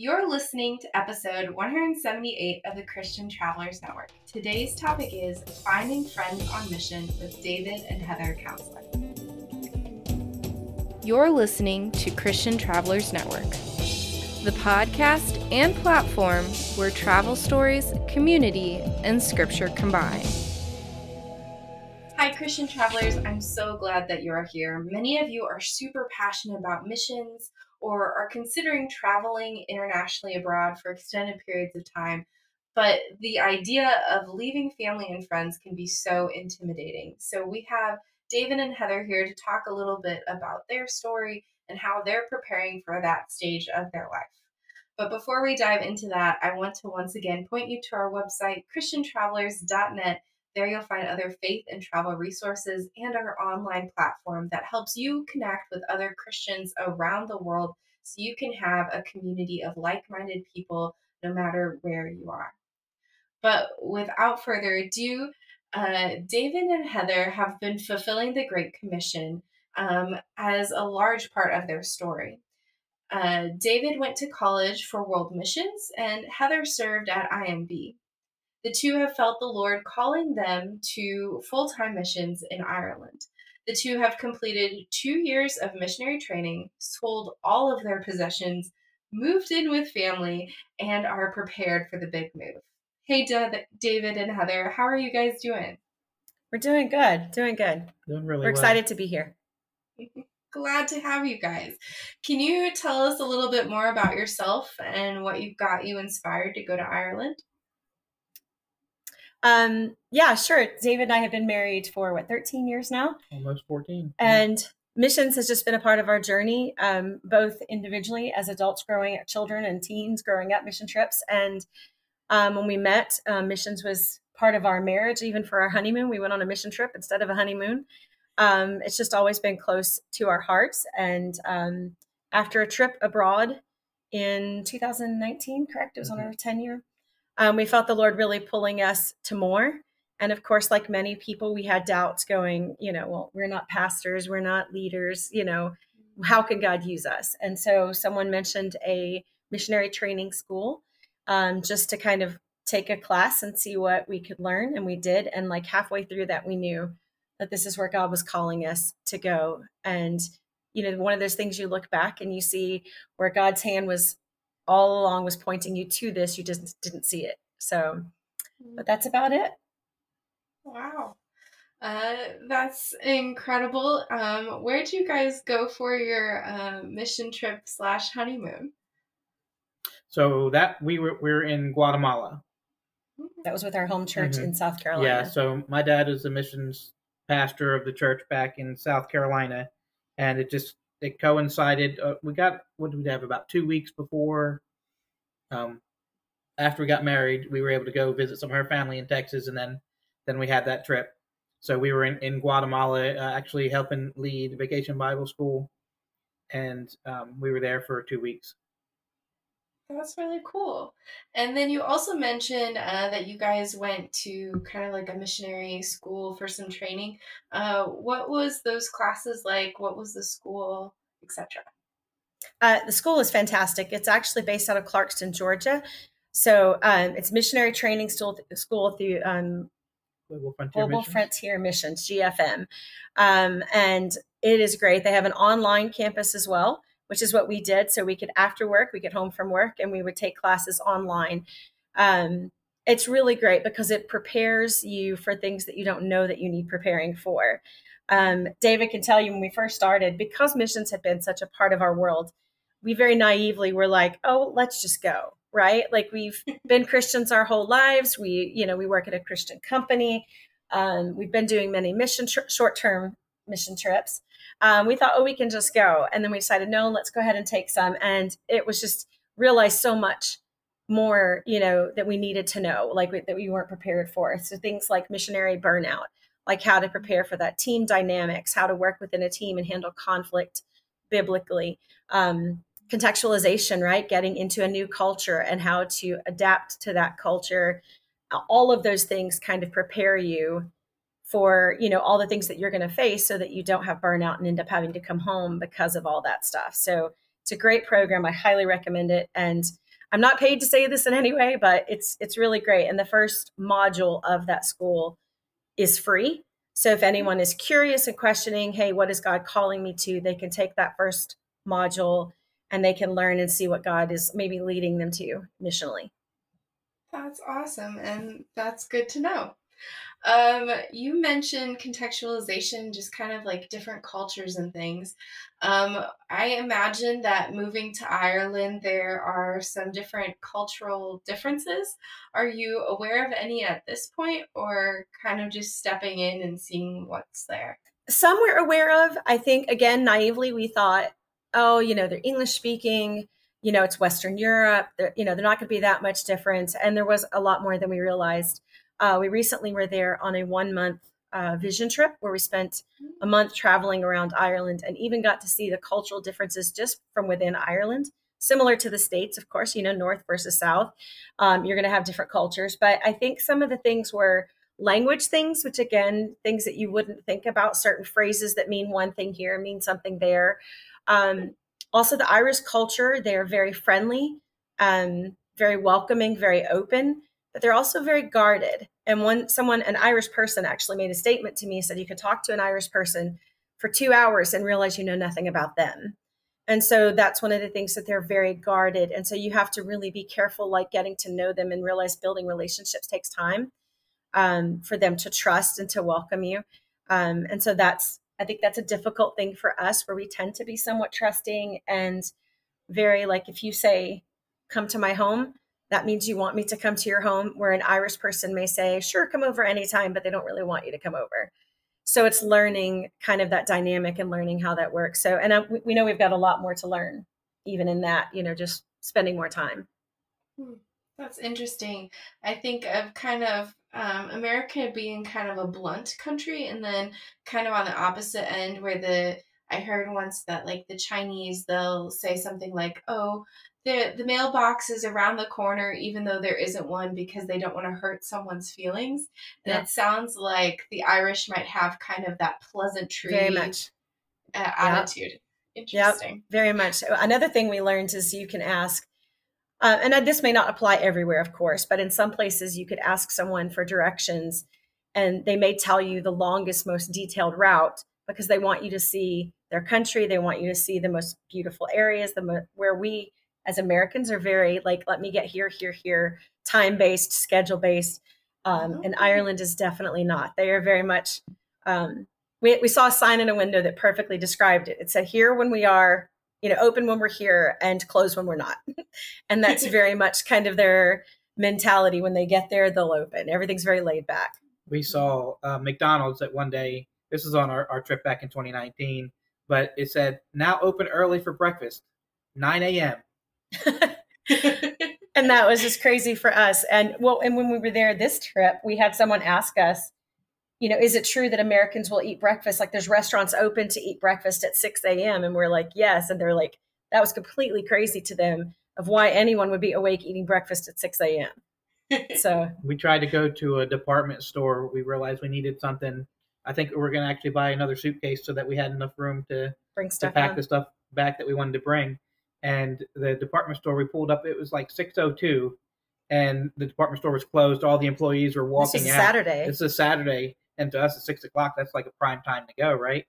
You're listening to episode 178 of the Christian Travelers Network. Today's topic is Finding Friends on Mission with David and Heather Counseling. You're listening to Christian Travelers Network, the podcast and platform where travel stories, community, and scripture combine. Hi, Christian travelers. I'm so glad that you're here. Many of you are super passionate about missions or are considering traveling internationally abroad for extended periods of time. But the idea of leaving family and friends can be so intimidating. So we have David and Heather here to talk a little bit about their story and how they're preparing for that stage of their life. But before we dive into that, I want to once again point you to our website, ChristianTravelers.net. There you'll find other faith and travel resources and our online platform that helps you connect with other Christians around the world so you can have a community of like minded people no matter where you are. But without further ado, uh, David and Heather have been fulfilling the Great Commission um, as a large part of their story. Uh, David went to college for world missions, and Heather served at IMB. The two have felt the Lord calling them to full time missions in Ireland. The two have completed two years of missionary training, sold all of their possessions, moved in with family, and are prepared for the big move. Hey, De- David and Heather, how are you guys doing? We're doing good, doing good. Doing really We're well. excited to be here. Glad to have you guys. Can you tell us a little bit more about yourself and what you've got you inspired to go to Ireland? Um, yeah, sure. David and I have been married for what 13 years now, Almost 14. and missions has just been a part of our journey, um, both individually as adults growing up, children and teens growing up mission trips, and um, when we met, um, missions was part of our marriage. Even for our honeymoon, we went on a mission trip instead of a honeymoon. Um, it's just always been close to our hearts. And um, after a trip abroad in 2019, correct? It was on Mhm. our 10 year. Um, we felt the Lord really pulling us to more. And of course, like many people, we had doubts going, you know, well, we're not pastors, we're not leaders, you know, how can God use us? And so someone mentioned a missionary training school um, just to kind of take a class and see what we could learn. And we did. And like halfway through that, we knew that this is where God was calling us to go. And, you know, one of those things you look back and you see where God's hand was all along was pointing you to this, you just didn't see it. So, but that's about it. Wow. Uh, that's incredible. Um, where'd you guys go for your uh, mission trip slash honeymoon? So that we were we are in Guatemala. That was with our home church Mhm. in South Carolina. Yeah. So my dad is the missions pastor of the church back in South Carolina, and it just it coincided. Uh, we got what did we have about two weeks before. Um, after we got married, we were able to go visit some of her family in Texas, and then then we had that trip. So we were in in Guatemala, uh, actually helping lead Vacation Bible School, and um, we were there for two weeks. That's really cool. And then you also mentioned uh, that you guys went to kind of like a missionary school for some training. Uh, what was those classes like? What was the school, etc.? Uh, the school is fantastic. It's actually based out of Clarkston, Georgia. So um, it's missionary training school, school through um, Global Frontier Global Missions. Frontier Missions, GFM. Um, and it is great. They have an online campus as well, which is what we did. So we could, after work, we get home from work and we would take classes online. Um, it's really great because it prepares you for things that you don't know that you need preparing for. Um, David can tell you when we first started, because missions had been such a part of our world, we very naively were like, oh, let's just go, right? Like we've been Christians our whole lives. We, you know, we work at a Christian company. Um, we've been doing many mission tr- short-term mission trips. Um, we thought, oh, we can just go, and then we decided, no, let's go ahead and take some. And it was just realized so much more, you know, that we needed to know, like we, that we weren't prepared for. So things like missionary burnout, like how to prepare for that, team dynamics, how to work within a team and handle conflict biblically. Um, contextualization, right? Getting into a new culture and how to adapt to that culture. All of those things kind of prepare you for, you know, all the things that you're going to face so that you don't have burnout and end up having to come home because of all that stuff. So it's a great program. I highly recommend it. And I'm not paid to say this in any way, but it's it's really great. And the first module of that school is free. So if anyone is curious and questioning, hey, what is God calling me to? They can take that first module and they can learn and see what God is maybe leading them to missionally. That's awesome. And that's good to know. Um, you mentioned contextualization, just kind of like different cultures and things. Um, I imagine that moving to Ireland, there are some different cultural differences. Are you aware of any at this point, or kind of just stepping in and seeing what's there? Some we're aware of. I think, again, naively, we thought, oh, you know, they're English speaking you know it's western europe you know they're not going to be that much different and there was a lot more than we realized uh, we recently were there on a one month uh, vision trip where we spent a month traveling around Ireland and even got to see the cultural differences just from within Ireland. Similar to the States, of course, you know, North versus South. Um, you're going to have different cultures. But I think some of the things were language things, which again, things that you wouldn't think about, certain phrases that mean one thing here mean something there. Um, also, the Irish culture, they're very friendly, um, very welcoming, very open but they're also very guarded. And when someone, an Irish person, actually made a statement to me, said you could talk to an Irish person for two hours and realize you know nothing about them. And so that's one of the things that they're very guarded. And so you have to really be careful, like getting to know them and realize building relationships takes time um, for them to trust and to welcome you. Um, and so that's, I think that's a difficult thing for us where we tend to be somewhat trusting and very like if you say, come to my home, that means you want me to come to your home where an irish person may say sure come over anytime but they don't really want you to come over. So it's learning kind of that dynamic and learning how that works. So and I, we know we've got a lot more to learn even in that you know just spending more time. Hmm, that's interesting. I think of kind of um, america being kind of a blunt country and then kind of on the opposite end where the I heard once that like the Chinese, they'll say something like, "Oh, the the mailbox is around the corner, even though there isn't one, because they don't want to hurt someone's feelings." And yeah. it sounds like the Irish might have kind of that pleasantry, very much uh, attitude. Interesting. Yep, very much. Another thing we learned is you can ask. Uh, and this may not apply everywhere, of course, but in some places you could ask someone for directions and they may tell you the longest, most detailed route because they want you to see their country. They want you to see the most beautiful areas, the mo- where we as Americans are very like, let me get here, here, here, time based, schedule based. Um. And Ireland is definitely not. They are very much. Um, we we saw a sign in a window that perfectly described it. It said, "Here when we are." You know, open when we're here and close when we're not. and that's very much kind of their mentality. When they get there, they'll open. Everything's very laid back. We saw uh, McDonald's at one day. This is on our, our trip back in 2019 but it said now open early for breakfast, 9 a.m. and that was just crazy for us. And well, and when we were there this trip, we had someone ask us, you know, is it true that Americans will eat breakfast? Like there's restaurants open to eat breakfast at 6 a.m. And we're like, yes. And they're like, that was completely crazy to them of why anyone would be awake eating breakfast at 6 a.m. So we tried to go to a department store. We realized we needed something I think we're going to actually buy another suitcase so that we had enough room to bring stuff to pack on. the stuff back that we wanted to bring. And the department store we pulled up, it was like six oh two, and the department store was closed. All the employees were walking this is out. Saturday. This is Saturday, and to us at six o'clock, that's like a prime time to go, right?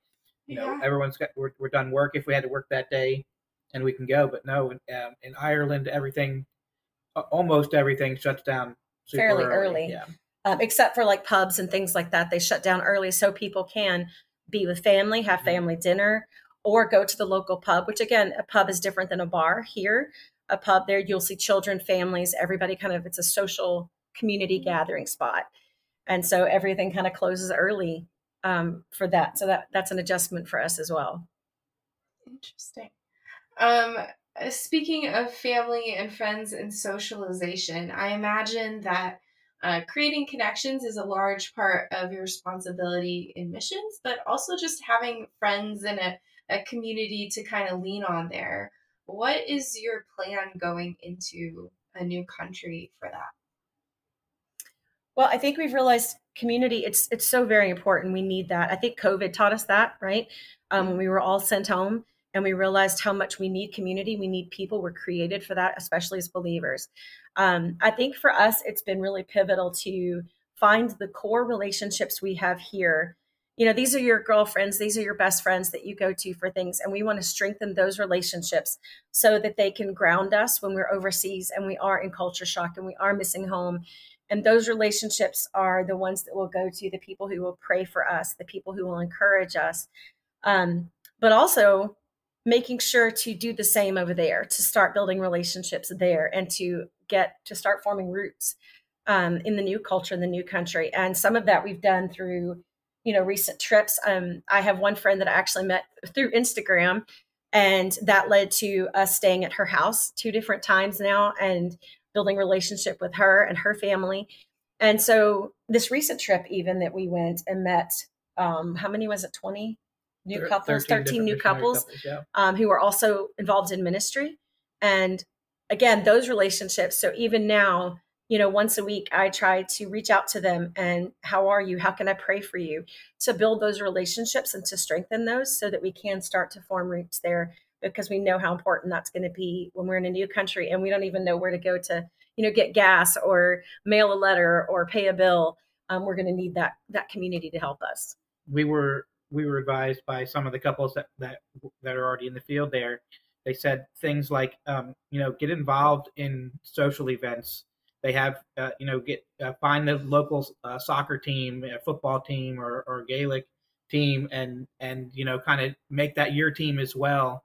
You yeah. know, everyone's got we're, we're done work if we had to work that day, and we can go. But no, in, um, in Ireland, everything, almost everything shuts down fairly early. early. Yeah um, except for like pubs and things like that. They shut down early so people can be with family, have mm-hmm. family dinner, or go to the local pub, which again, a pub is different than a bar here. A pub there, you'll see children, families, everybody kind of, it's a social community mm-hmm. gathering spot. And so everything kind of closes early um, for that. So that that's an adjustment for us as well. Interesting. Um, speaking of family and friends and socialization, I imagine that uh, creating connections is a large part of your responsibility in missions, but also just having friends and a, a community to kind of lean on there. What is your plan going into a new country for that? Well, I think we've realized community it's it's so very important. We need that. I think COVID taught us that, right? Um, when we were all sent home, and we realized how much we need community. We need people. We're created for that, especially as believers. Um, I think for us, it's been really pivotal to find the core relationships we have here. You know, these are your girlfriends, these are your best friends that you go to for things. And we want to strengthen those relationships so that they can ground us when we're overseas and we are in culture shock and we are missing home. And those relationships are the ones that will go to the people who will pray for us, the people who will encourage us. Um, but also making sure to do the same over there, to start building relationships there and to get to start forming roots um, in the new culture in the new country. And some of that we've done through, you know, recent trips. Um, I have one friend that I actually met through Instagram, and that led to us staying at her house two different times now and building relationship with her and her family. And so this recent trip, even that we went and met, um, how many was it? Twenty new couples, 13, 13 new couples, couples yeah. um, who were also involved in ministry. And again, those relationships. So even now, you know, once a week, I try to reach out to them and how are you? How can I pray for you? To build those relationships and to strengthen those so that we can start to form roots there because we know how important that's going to be when we're in a new country and we don't even know where to go to, you know, get gas or mail a letter or pay a bill. Um, we're going to need that that community to help us. We were we were advised by some of the couples that that that are already in the field there. They said things like, um, you know, get involved in social events. They have, uh, you know, get uh, find the local uh, soccer team, football team, or, or Gaelic team, and and you know, kind of make that your team as well.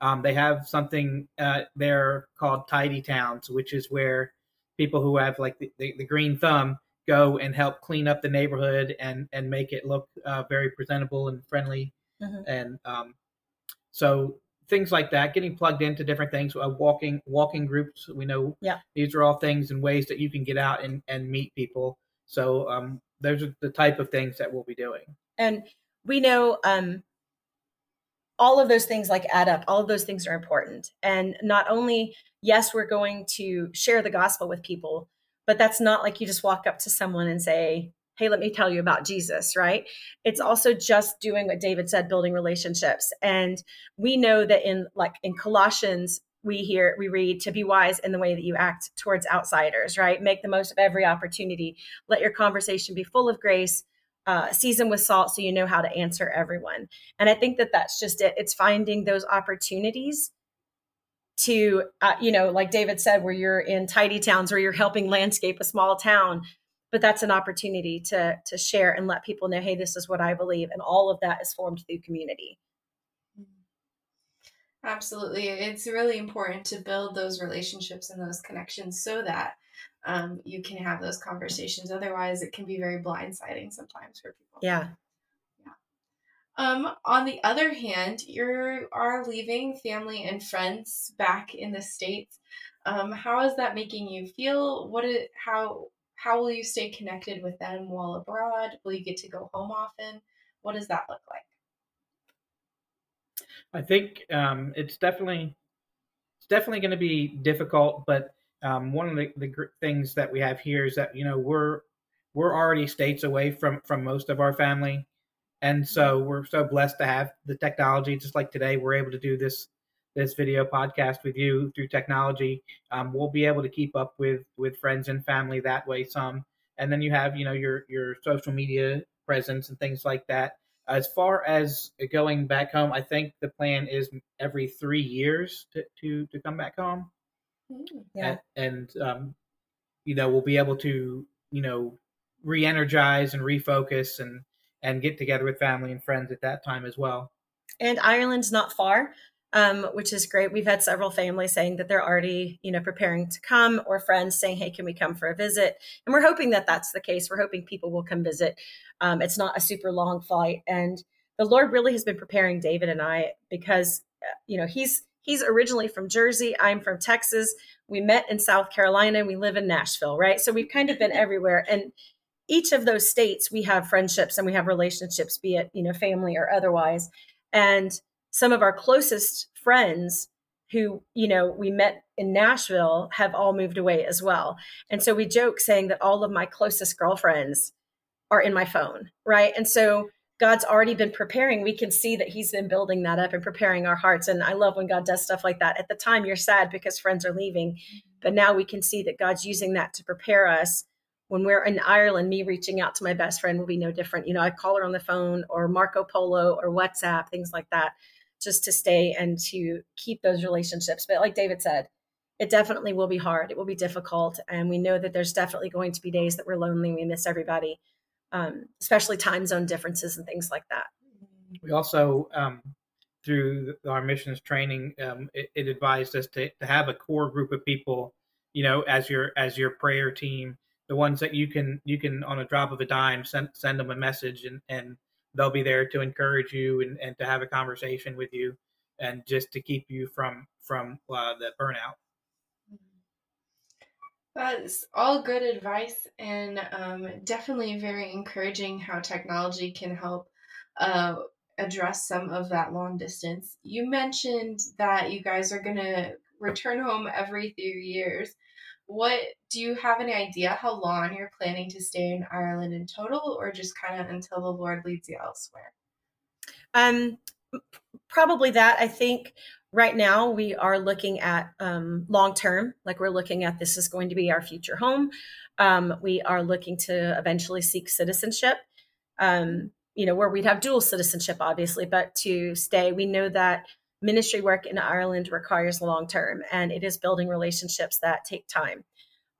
Um, they have something uh, there called Tidy Towns, which is where people who have like the, the, the green thumb go and help clean up the neighborhood and and make it look uh, very presentable and friendly mm-hmm. and um, so things like that getting plugged into different things uh, walking walking groups. We know yeah. these are all things and ways that you can get out and, and meet people. So um, those are the type of things that we'll be doing. And we know um, all of those things like add up. All of those things are important. And not only yes we're going to share the gospel with people but that's not like you just walk up to someone and say hey let me tell you about jesus right? It's also just doing what david said building relationships. And we know that in like in colossians we hear we read to be wise in the way that you act towards outsiders right? Make the most of every opportunity. Let your conversation be full of grace uh, season with salt so you know how to answer everyone. And i think that that's just it. It's finding those opportunities to uh, you know like david said where you're in tidy towns where you're helping landscape a small town but that's an opportunity to to share and let people know hey this is what i believe and all of that is formed through community. Absolutely it's really important to build those relationships and those connections so that um, you can have those conversations. Otherwise it can be very blindsiding sometimes for people. Yeah. Um, on the other hand, you are leaving family and friends back in the states. Um, how is that making you feel? What it, how how will you stay connected with them while abroad? Will you get to go home often? What does that look like? I think um, it's definitely it's definitely going to be difficult, but um, one of the, the things that we have here is that you know we're we're already states away from from most of our family and so we're so blessed to have the technology just like today we're able to do this this video podcast with you through technology um, we'll be able to keep up with with friends and family that way some and then you have you know your your social media presence and things like that as far as going back home i think the plan is every three years to to, to come back home mm, yeah. and, and um, you know we'll be able to you know re-energize and refocus and and get together with family and friends at that time as well. And Ireland's not far, um, which is great. We've had several families saying that they're already, you know, preparing to come, or friends saying, "Hey, can we come for a visit?" And we're hoping that that's the case. We're hoping people will come visit. Um, it's not a super long flight, and the Lord really has been preparing David and I because, uh, you know, he's he's originally from Jersey. I'm from Texas. We met in South Carolina. We live in Nashville, right? So we've kind of been everywhere, and each of those states we have friendships and we have relationships be it you know family or otherwise and some of our closest friends who you know we met in Nashville have all moved away as well and so we joke saying that all of my closest girlfriends are in my phone right and so God's already been preparing. We can see that He's been building that up and preparing our hearts. And I love when God does stuff like that. At the time, you're sad because friends are leaving, mm-hmm. but now we can see that God's using that to prepare us. When we're in Ireland, me reaching out to my best friend will be no different. You know, I call her on the phone or Marco Polo or WhatsApp, things like that, just to stay and to keep those relationships. But like David said, it definitely will be hard. It will be difficult. And we know that there's definitely going to be days that we're lonely. We miss everybody um, especially time zone differences and things like that. We also, um, through our missions training, um, it, it, advised us to, to have a core group of people, you know, as your as your prayer team, the ones that you can you can on a drop of a dime send send them a message and and they'll be there to encourage you and, and to have a conversation with you and just to keep you from from uh, the burnout. That's all good advice and um, definitely very encouraging how technology can help uh, address some of that long distance. You mentioned that you guys are going to return home every three years. What do you have any idea how long you're planning to stay in Ireland in total, or just kind of until the Lord leads you elsewhere? Um, probably that. I think right now we are looking at um, long term like we're looking at this is going to be our future home um, we are looking to eventually seek citizenship um, you know where we'd have dual citizenship obviously but to stay we know that ministry work in ireland requires long term and it is building relationships that take time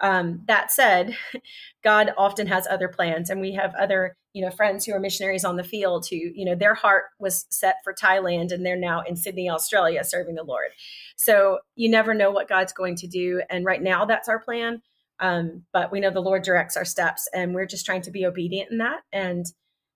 um, that said, God often has other plans, and we have other, you know, friends who are missionaries on the field who, you know, their heart was set for Thailand, and they're now in Sydney, Australia, serving the Lord. So you never know what God's going to do, and right now that's our plan. Um, but we know the Lord directs our steps, and we're just trying to be obedient in that. And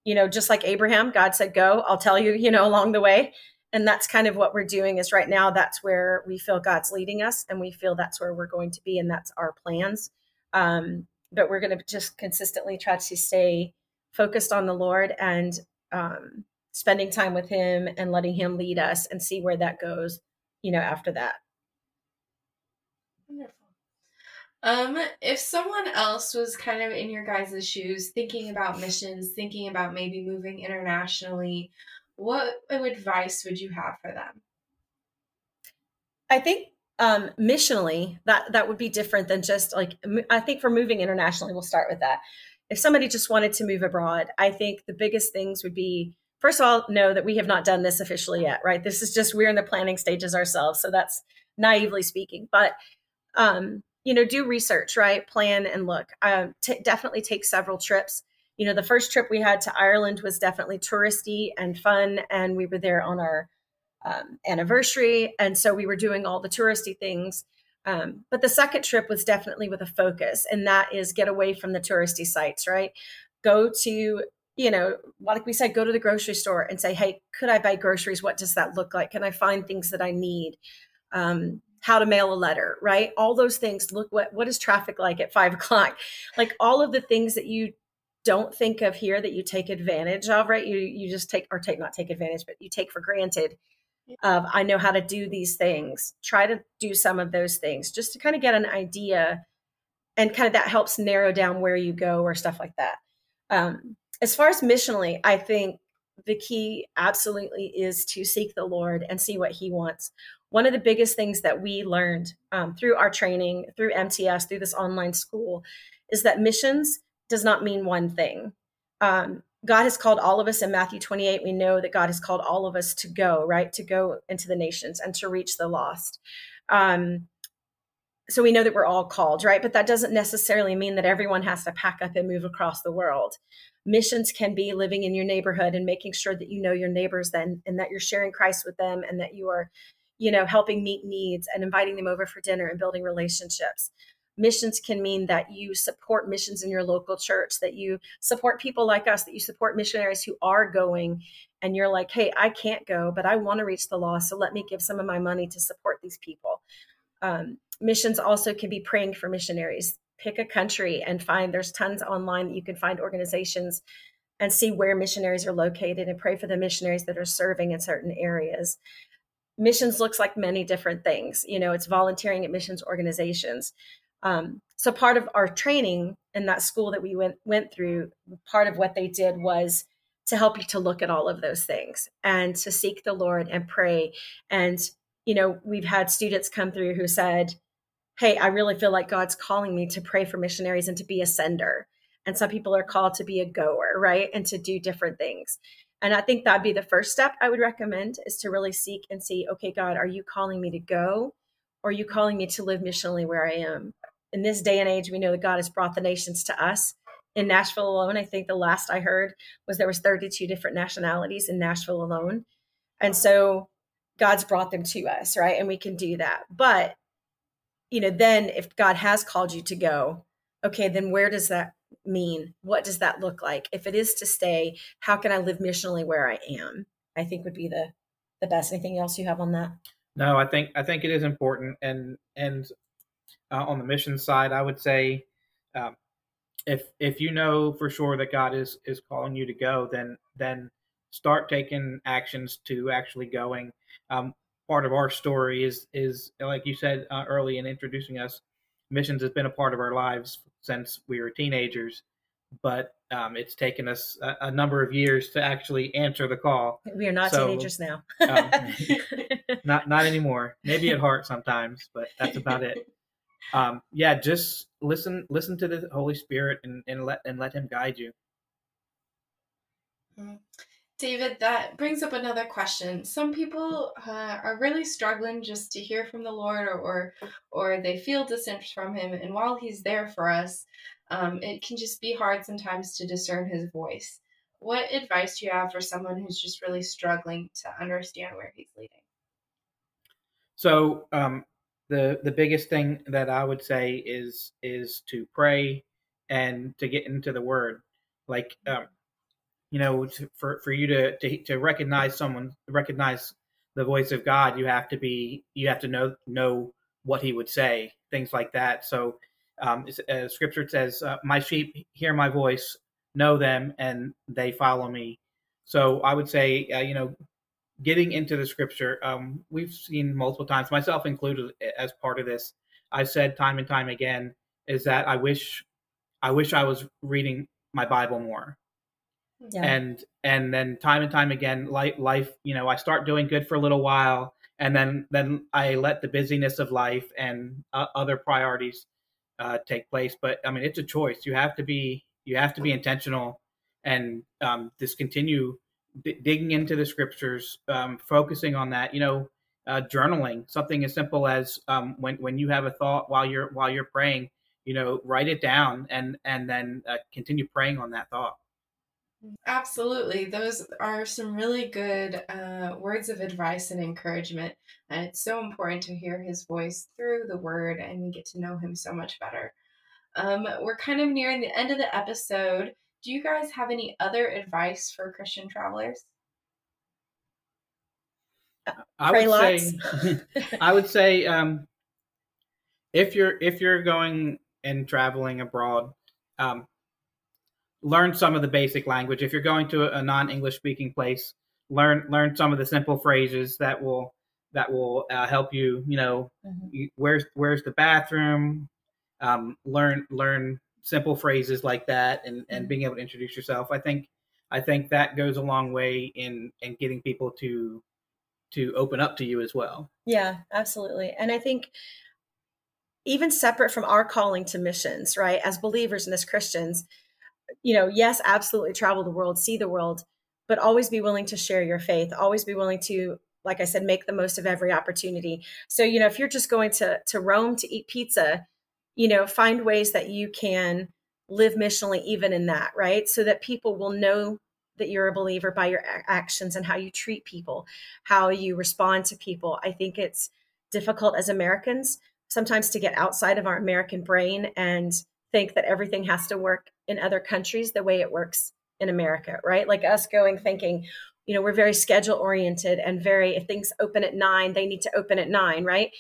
you know, just like Abraham, God said, "Go." I'll tell you, you know, along the way and that's kind of what we're doing is right now that's where we feel god's leading us and we feel that's where we're going to be and that's our plans. Um, but we're going to just consistently try to stay focused on the lord and um, spending time with him and letting him lead us and see where that goes you know after that. Wonderful. Um, if someone else was kind of in your guys' shoes, thinking about missions, thinking about maybe moving internationally, what advice would you have for them? I think um, missionally that that would be different than just like I think for moving internationally, we'll start with that. If somebody just wanted to move abroad, I think the biggest things would be first of all know that we have not done this officially yet, right? This is just we're in the planning stages ourselves, so that's naively speaking. But um, you know, do research, right? Plan and look. Um, t- definitely take several trips you know, the first trip we had to Ireland was definitely touristy and fun. And we were there on our um, anniversary. And so we were doing all the touristy things. Um, but the second trip was definitely with a focus, and that is get away from the touristy sites, right? Go to, you know, like we said, go to the grocery store and say, hey, could I buy groceries? What does that look like? Can I find things that I need? Um, how to mail a letter, right? All those things. Look what what is traffic like at five o'clock? Like all of the things that you don't think of here that you take advantage of, right? You you just take or take not take advantage, but you take for granted of I know how to do these things. Try to do some of those things just to kind of get an idea and kind of that helps narrow down where you go or stuff like that. Um, as far as missionally, I think the key absolutely is to seek the Lord and see what He wants. One of the biggest things that we learned um, through our training, through MTS, through this online school, is that missions does not mean one thing. Um, God has called all of us in Matthew 28. We know that God has called all of us to go, right? To go into the nations and to reach the lost. Um, so we know that we're all called, right? But that doesn't necessarily mean that everyone has to pack up and move across the world. Missions can be living in your neighborhood and making sure that you know your neighbors then and that you're sharing Christ with them and that you are, you know, helping meet needs and inviting them over for dinner and building relationships missions can mean that you support missions in your local church that you support people like us that you support missionaries who are going and you're like hey i can't go but i want to reach the lost so let me give some of my money to support these people. Um, missions also can be praying for missionaries. Pick a country and find there's tons online that you can find organizations and see where missionaries are located and pray for the missionaries that are serving in certain areas. Missions looks like many different things you know it's volunteering at missions organizations um, so part of our training in that school that we went went through, part of what they did was to help you to look at all of those things and to seek the Lord and pray. And, you know, we've had students come through who said, Hey, I really feel like God's calling me to pray for missionaries and to be a sender. And some people are called to be a goer, right? And to do different things. And I think that'd be the first step I would recommend is to really seek and see, okay, God, are you calling me to go? Or are you calling me to live missionally where I am? In this day and age, we know that God has brought the nations to us in Nashville alone, I think the last I heard was there was 32 different nationalities in Nashville alone. And so God's brought them to us, right? And we can do that. But you know, then if God has called you to go, okay, then where does that mean? What does that look like? If it is to stay, how can I live missionally where I am? I think would be the the best. Anything else you have on that? No, I think I think it is important, and and uh, on the mission side, I would say um, if if you know for sure that God is is calling you to go, then then start taking actions to actually going. Um, part of our story is is like you said uh, early in introducing us. Missions has been a part of our lives since we were teenagers, but um, it's taken us a, a, number of years to actually answer the call. We are not so, teenagers now. um, not not anymore. Maybe at heart sometimes, but that's about it um, yeah, just listen listen to the Holy Spirit and, and let and let Him guide you. Mm-hmm. David, that brings up another question. Some people uh, are really struggling just to hear from the Lord, or, or, or they feel distanced from Him. And while He's there for us, um, it can just be hard sometimes to discern His voice. What advice do you have for someone who's just really struggling to understand where He's leading? So, um, the the biggest thing that I would say is is to pray and to get into the Word, like um, you know, to, for for you to, to to recognize someone, recognize the voice of God, you have to be you have to know know what He would say, things like that. So, um, uh, Scripture says, uh, "My sheep hear my voice, know them, and they follow me." So I would say, uh, you know, getting into the scripture, um, we've seen multiple times, myself included, as part of this. I've said time and time again is that I wish, I wish I was reading my Bible more. Yeah. And and then time and time again, life, life, you know, I start doing good for a little while, and then then I let the busyness of life and uh, other priorities uh, take place. But I mean, it's a choice. You have to be you have to be intentional and um, discontinue d- digging into the scriptures, um, focusing on that. You know, uh, journaling something as simple as um, when when you have a thought while you're while you're praying, you know, write it down and and then uh, continue praying on that thought. Absolutely. Those are some really good uh, words of advice and encouragement. And it's so important to hear his voice through the word and get to know him so much better. Um, we're kind of nearing the end of the episode do you guys have any other advice for Christian travelers? I Pray would lots. say, I would say, um, if you're if you're going and traveling abroad, um, learn some of the basic language. If you're going to a, a non-English speaking place, learn learn some of the simple phrases that will that will uh, help you. You know, mm-hmm. where's where's the bathroom? Um, learn learn simple phrases like that and, and mm-hmm. being able to introduce yourself. I think I think that goes a long way in in getting people to to open up to you as well. Yeah, absolutely. And I think even separate from our calling to missions, right? As believers and as Christians, you know, yes, absolutely travel the world, see the world, but always be willing to share your faith, always be willing to like I said make the most of every opportunity. So, you know, if you're just going to to Rome to eat pizza, you know, find ways that you can live missionally even in that, right? So that people will know that you're a believer by your actions and how you treat people, how you respond to people. I think it's difficult as Americans sometimes to get outside of our American brain and think that everything has to work in other countries the way it works in America, right? Like us going thinking, you know, we're very schedule oriented and very if things open at 9, they need to open at 9, right?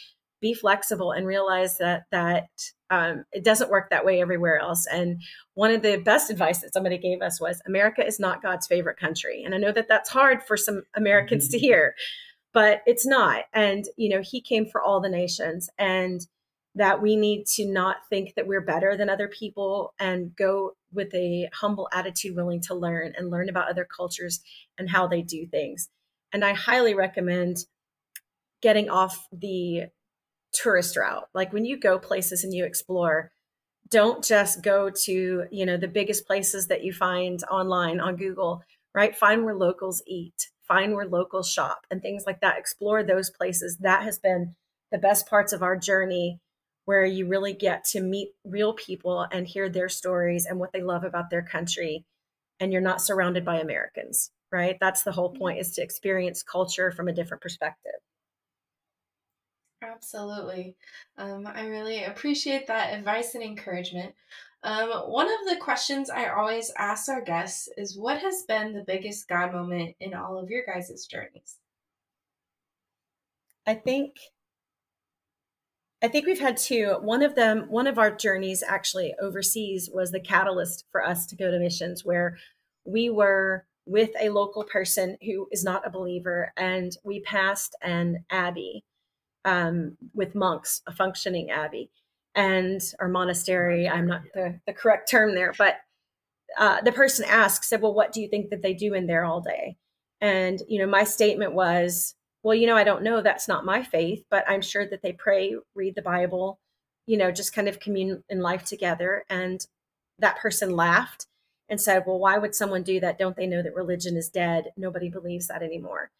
Be flexible and realize that that um, it doesn't work that way everywhere else. And one of the best advice that somebody gave us was America is not God's favorite country. And I know that that's hard for some Americans mm-hmm. to hear, but it's not. And, you know, he came for all the nations. And that we need to not think that we're better than other people and go with a humble attitude, willing to learn and learn about other cultures and how they do things. And I highly recommend getting off the tourist route. Like when you go places and you explore, don't just go to, you know, the biggest places that you find online on Google, right? Find where locals eat, find where locals shop and things like that. Explore those places. That has been the best parts of our journey where you really get to meet real people and hear their stories and what they love about their country and you're not surrounded by Americans, right? That's the whole mm-hmm. point is to experience culture from a different perspective. Absolutely. Um, I really appreciate that advice and encouragement. Um, one of the questions I always ask our guests is what has been the biggest God moment in all of your guys' journeys? I think I think we've had two. One of them, one of our journeys actually overseas was the catalyst for us to go to missions where we were with a local person who is not a believer and we passed an abbey um, with monks, a functioning abbey and or monastery. I'm not the, the correct term there, but uh, the person asked, said, well, what do you think that they do in there all day? And, you know, my statement was, well, you know, I don't know. That's not my faith, but I'm sure that they pray, read the Bible, you know, just kind of commune in life together. And that person laughed and said, well, why would someone do that? Don't they know that religion is dead? Nobody believes that anymore.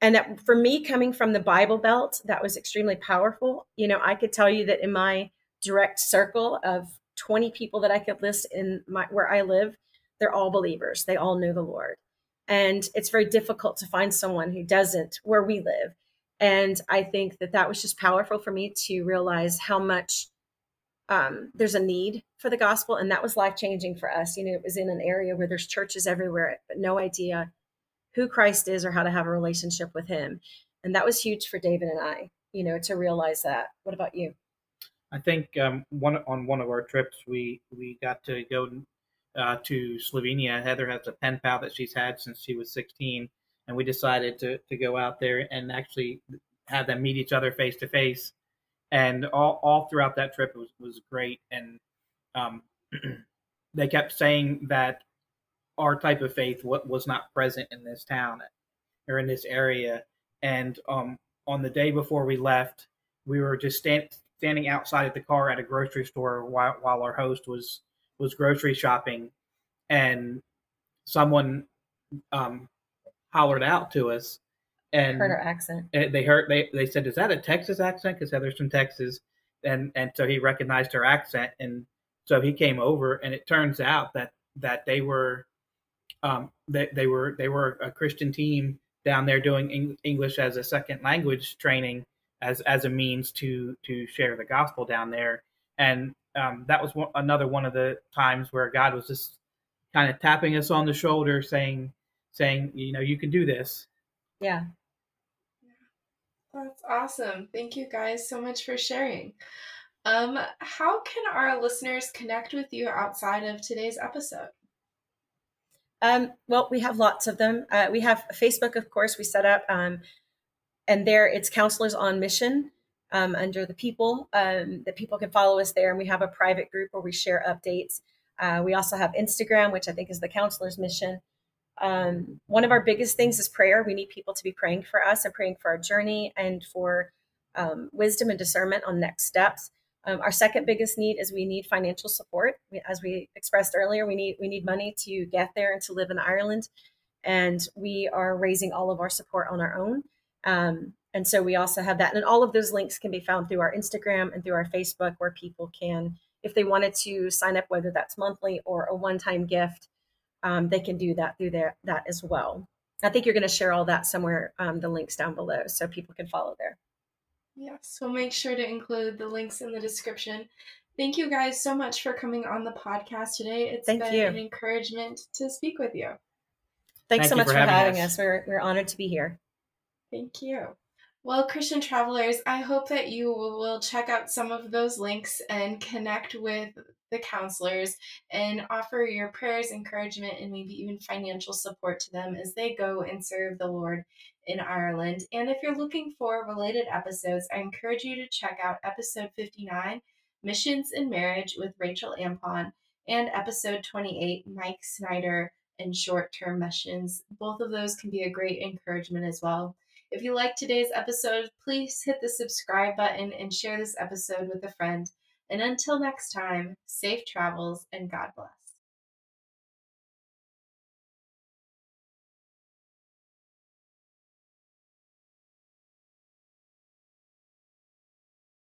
And that, for me, coming from the Bible Belt, that was extremely powerful. You know, I could tell you that in my direct circle of 20 people that I could list in my where I live, they're all believers. They all know the Lord. And it's very difficult to find someone who doesn't where we live. And I think that that was just powerful for me to realize how much um, there's a need for the gospel. And that was life changing for us. You know, it was in an area where there's churches everywhere, but no idea who Christ is or how to have a relationship with him. And that was huge for David and I, you know, to realize that. What about you? I think um, one on one of our trips we we got to go uh, to Slovenia. Heather has a pen pal that she's had since she was 16, and we decided to to go out there and actually have them meet each other face to face. And all all throughout that trip was was great. And um, they kept saying that our type of faith what was not present in this town or in this area. And um, on the day before we left, we were just stand, standing outside of the car at a grocery store while, while our host was was grocery shopping, and someone um, hollered out to us. And heard our accent. They heard they they said, "Is that a Texas accent?" Because Heather's from Texas, and and so he recognized her accent, and so he came over, and it turns out that that they were um, they, they were they were a Christian team down there doing English as a second language training as as a means to to share the gospel down there, and um, that was one, another one of the times where God was just kind of tapping us on the shoulder, saying saying you know you can do this. Yeah. That's awesome. Thank you guys so much for sharing. Um, how can our listeners connect with you outside of today's episode? Um, well, we have lots of them. Uh, we have Facebook, of course, we set up, um, and there it's counselors on mission um, under the people um, that people can follow us there. And we have a private group where we share updates. Uh, we also have Instagram, which I think is the counselors mission. Um, one of our biggest things is prayer. We need people to be praying for us and praying for our journey and for um, wisdom and discernment on next steps. Um, our second biggest need is we need financial support. We, as we expressed earlier, we need we need money to get there and to live in Ireland, and we are raising all of our support on our own. Um, and so we also have that, and all of those links can be found through our Instagram and through our Facebook, where people can, if they wanted to sign up, whether that's monthly or a one-time gift, um, they can do that through there that as well. I think you're going to share all that somewhere, um, the links down below, so people can follow there. Yes, we'll make sure to include the links in the description. Thank you guys so much for coming on the podcast today. It's Thank been you. an encouragement to speak with you. Thanks Thank so much for, having, having us. us. We're, we're honored to be here. Thank you. Well, Christian travelers, I hope that you will check out some of those links and connect with the counselors and offer your prayers, encouragement, and maybe even financial support to them as they go and serve the Lord in Ireland. And if you're looking for related episodes, I encourage you to check out episode 59, Missions in Marriage with Rachel Ampon, and episode 28, Mike Snyder and Short Term Missions. Both of those can be a great encouragement as well. If you like today's episode, please hit the subscribe button and share this episode with a friend. And until next time, safe travels and God bless.